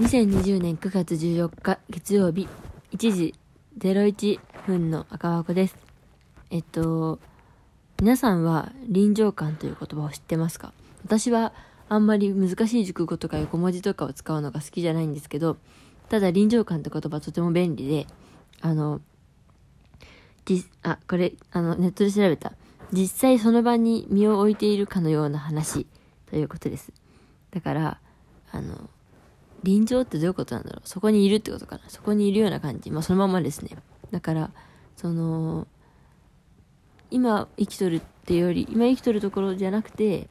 2020年9月14日月曜日1時01分の赤箱です。えっと、皆さんは臨場感という言葉を知ってますか？私はあんまり難しい熟語とか横文字とかを使うのが好きじゃないんですけど、ただ臨場感って言葉とても便利で、あの、あ、これ、あの、ネットで調べた。実際その場に身を置いているかのような話ということです。だから、あの、臨場ってどういうことなんだろう？そこにいるってことかな？そこにいるような感じ？まあそのままですね。だから、その、今生きとるっていうより、今生きとるところじゃなくて、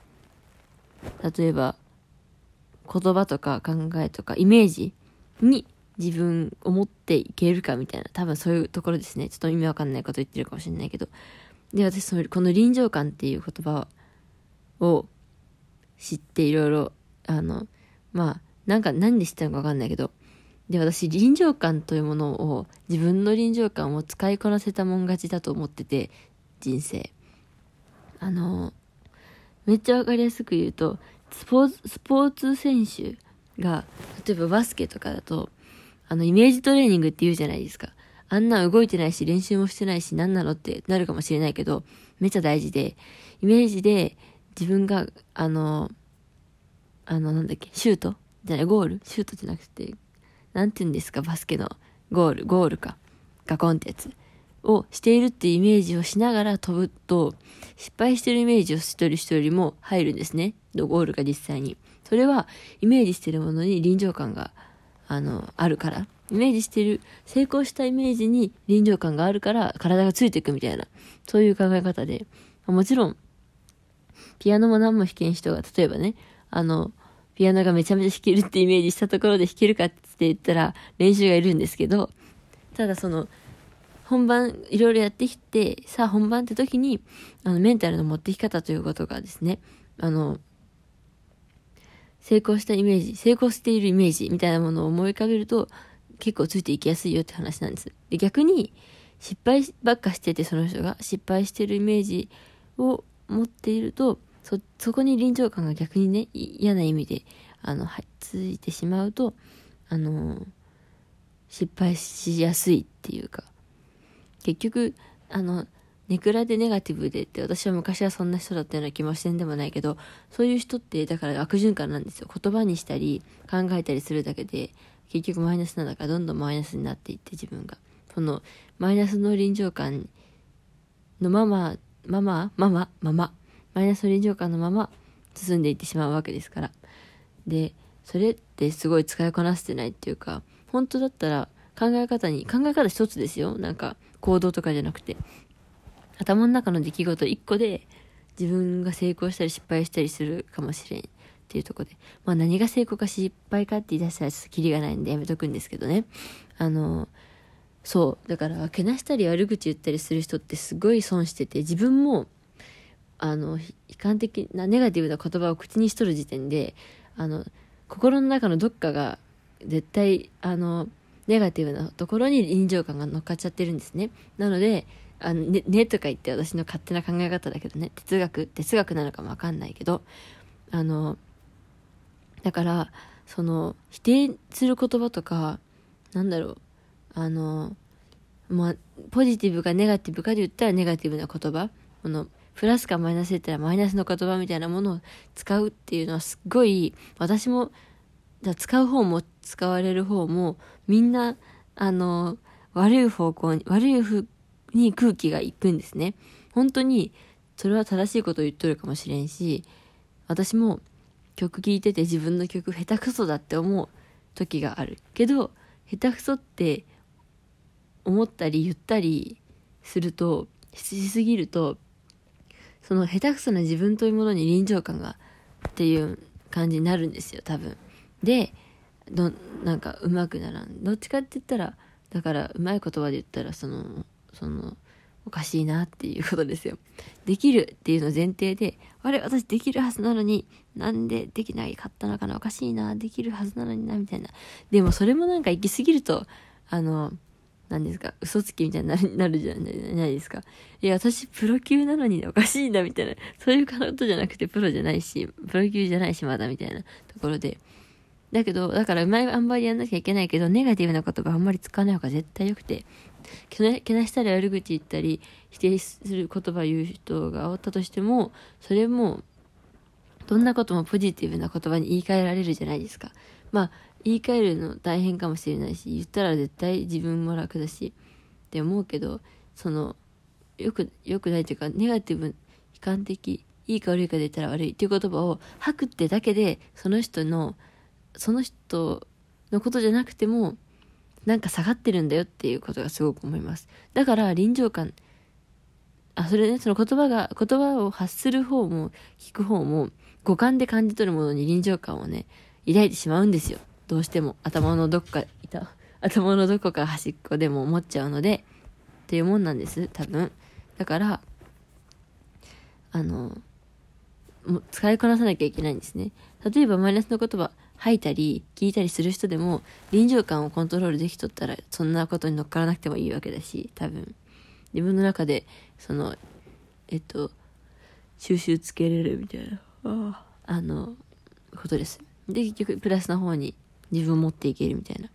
例えば、言葉とか考えとかイメージに自分を持っていけるかみたいな、多分そういうところですね。ちょっと意味わかんないこと言ってるかもしれないけど。で、私その、この臨場感っていう言葉を知っていろいろ、あの、まあ、なんか何で知ったのかわかんないけど、で、私、臨場感というものを、自分の臨場感を使いこなせたもん勝ちだと思ってて、人生。あの、めっちゃわかりやすく言うと、スポーツ、スポーツ選手が、例えばバスケとかだと、あの、イメージトレーニングって言うじゃないですか。あんな動いてないし、練習もしてないし、何なのってなるかもしれないけど、めっちゃ大事で、イメージで自分が、あの、あの、なんだっけ、シュートじゃない、ゴール？シュートじゃなくて、なんて言うんですか、バスケのゴール、ゴールか。ガコンってやつ。をしているっていうイメージをしながら飛ぶと、失敗してるイメージを一人一人よりも入るんですね。ゴールが実際に。それは、イメージしてるものに臨場感が、あの、あるから。イメージしてる、成功したイメージに臨場感があるから、体がついていくみたいな、そういう考え方で。もちろん、ピアノも何も弾けん人が、例えばね、あの、ピアノがめちゃめちゃ弾けるってイメージしたところで弾けるかって言ったら、練習がいるんですけど、ただその、本番いろいろやってきて、さあ本番って時に、あの、メンタルの持ってき方ということがですね、あの、成功したイメージ、成功しているイメージみたいなものを思い浮かべると、結構ついていきやすいよって話なんです。で、逆に、失敗ばっかしてて、その人が失敗してるイメージを持っていると、そ、そこに臨場感が逆にね、嫌な意味で、あの、はついてしまうと、あの、失敗しやすいっていうか、結局、あの、ネクラでネガティブでって私は昔はそんな人だったような気もしてんでもないけど、そういう人ってだから悪循環なんですよ。言葉にしたり考えたりするだけで結局マイナスなんだからどんどんマイナスになっていって自分が。そのマイナスの臨場感のまま、まま、まま、まま、マイナス臨場感のまま進んでいってしまうわけですから。で、それってすごい使いこなせてないっていうか、本当だったら考え方に、考え方一つですよ。なんか行動とかじゃなくて。頭の中の出来事一個で自分が成功したり失敗したりするかもしれんっていうとこで。まあ何が成功か失敗かって言い出したらちょっとキリがないんでやめとくんですけどね。あの、そう。だから、けなしたり悪口言ったりする人ってすごい損してて、自分も、あの、悲観的なネガティブな言葉を口にしとる時点で、あの、心の中のどっかが絶対、あの、ネガティブなところに臨場感が乗っかっちゃってるんですね。なので、あの、ね、ねとか言って私の勝手な考え方だけどね、哲学、哲学なのかもわかんないけど、あの、だから、その、否定する言葉とか、なんだろう、あの、まあ、ポジティブかネガティブかで言ったらネガティブな言葉、この、プラスかマイナスで言ったらマイナスの言葉みたいなものを使うっていうのはすっごい、私も、使う方も使われる方も、みんな、あの、悪い方向に、悪い風に空気が行くんですね。本当に、それは正しいことを言っとるかもしれんし、私も曲聴いてて自分の曲下手くそだって思う時がある。けど、下手くそって思ったり言ったりすると、しすぎると、その下手くそな自分というものに臨場感がっていう感じになるんですよ、多分。で、ど、なんか上手くならん。どっちかって言ったら、だからうまい言葉で言ったら、その、その、おかしいなっていうことですよ。できるっていうの前提で、あれ、私できるはずなのに、なんでできないかったのかなおかしいな、できるはずなのにな、みたいな。でもそれもなんか行き過ぎると、あの、何ですか、嘘つきみたいになるなるじゃないですか？いや、私プロ級なのにおかしいな、みたいな。そういうことじゃなくてプロじゃないし、プロ級じゃないし、まだ、みたいなところで。だけど、だからうまいあんまりやんなきゃいけないけど、ネガティブな言葉あんまり使わない方が絶対良くて、けなけなしたり悪口言ったり、否定する言葉言う人がおったとしても、それも、どんなこともポジティブな言葉に言い換えられるじゃないですか。まあ、言い換えるの大変かもしれないし、言ったら絶対自分も楽だし、って思うけど、その、よく、よくないというか、ネガティブ、悲観的、いいか悪いかで言ったら悪いっていう言葉を吐くってだけで、その人の、その人のことじゃなくても、なんか下がってるんだよっていうことがすごく思います。だから臨場感、あ、それね、その言葉が、言葉を発する方も聞く方も五感で感じ取るものに臨場感をね、抱いてしまうんですよ。どうしても頭のどっか、いた。頭のどこか端っこでも思っちゃうので、っていうもんなんです、多分。だから、あの、もう使いこなさなきゃいけないんですね。例えばマイナスの言葉吐いたり聞いたりする人でも臨場感をコントロールできとったらそんなことに乗っからなくてもいいわけだし、多分。自分の中で、その、えっと、収集つけれるみたいな、ああの、ことです。で、結局、プラスの方に自分を持っていけるみたいな。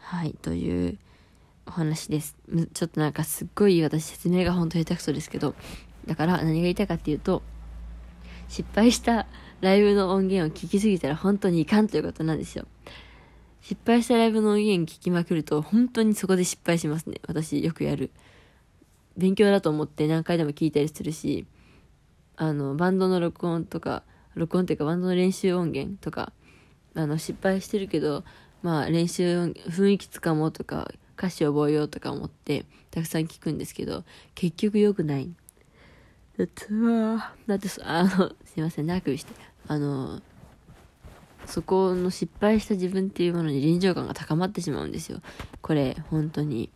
はい、というお話です。ちょっとなんかすっごい私説明が本当下手くそですけど、だから何が言いたいかっていうと、失敗したライブの音源を聞きすぎたら本当にいかんということなんですよ。失敗したライブの音源聞きまくると本当にそこで失敗しますね。私よくやる。勉強だと思って何回でも聞いたりするし、あの、バンドの録音とか、録音っていうかバンドの練習音源とか、あの、失敗してるけど、まあ練習、雰囲気つかもうとか、歌詞覚えようとか思って、たくさん聞くんですけど、結局良くない。だってわだってあの、すいませんね、あくびして。あの、そこの失敗した自分っていうものに臨場感が高まってしまうんですよ。これ、本当に。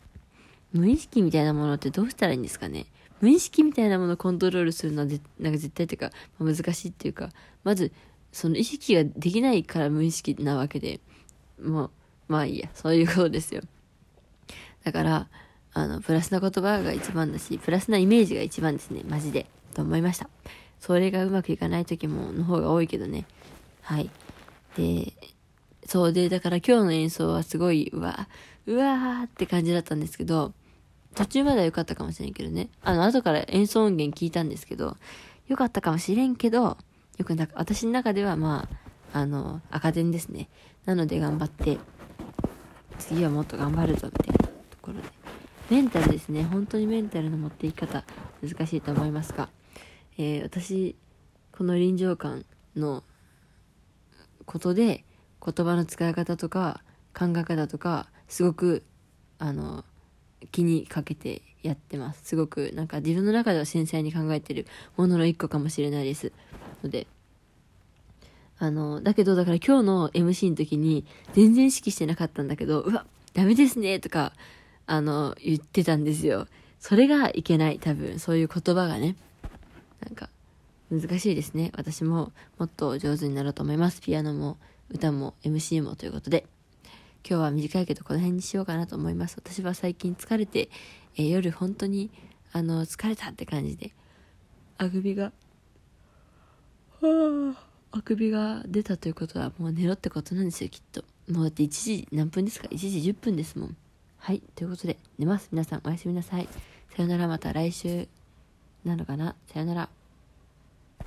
無意識みたいなものってどうしたらいいんですかね無意識みたいなものをコントロールするのはなんか絶対っていうか、まあ、難しいっていうか、まず、その意識ができないから無意識なわけで、もう、まあいいや、そういうことですよ。だから、あの、プラスな言葉が一番だし、プラスなイメージが一番ですね、マジで。と思いました。それがうまくいかない時も、の方が多いけどね。はい。で、そうで、だから今日の演奏はすごい、うわ、うわーって感じだったんですけど、途中までは良かったかもしれんけどね。あの、後から演奏音源聞いたんですけど、良かったかもしれんけど、よくなく、私の中ではまあ、あの、赤点ですね。なので頑張って、次はもっと頑張るぞ、みたいなところで。メンタルですね。本当にメンタルの持っていき方、難しいと思いますが、えー、私、この臨場感のことで、言葉の使い方とか、考え方とか、すごく、あの、気にかけてやってます。すごく、なんか自分の中では繊細に考えてるものの一個かもしれないです。ので、あの、だけど、だから今日の MC の時に全然意識してなかったんだけど、うわ、ダメですねとか、あの、言ってたんですよ。それがいけない、多分。そういう言葉がね。なんか、難しいですね。私ももっと上手になろうと思います。ピアノも歌も MC もということで。今日は短いけどこの辺にしようかなと思います。私は最近疲れて、えー、夜本当に、あの、疲れたって感じで、あくびが、あくびが出たということはもう寝ろってことなんですよ、きっと。もうだって1時何分ですか ?1 時10分ですもん。はい、ということで寝ます。皆さんおやすみなさい。さよならまた来週なのかな？さよなら。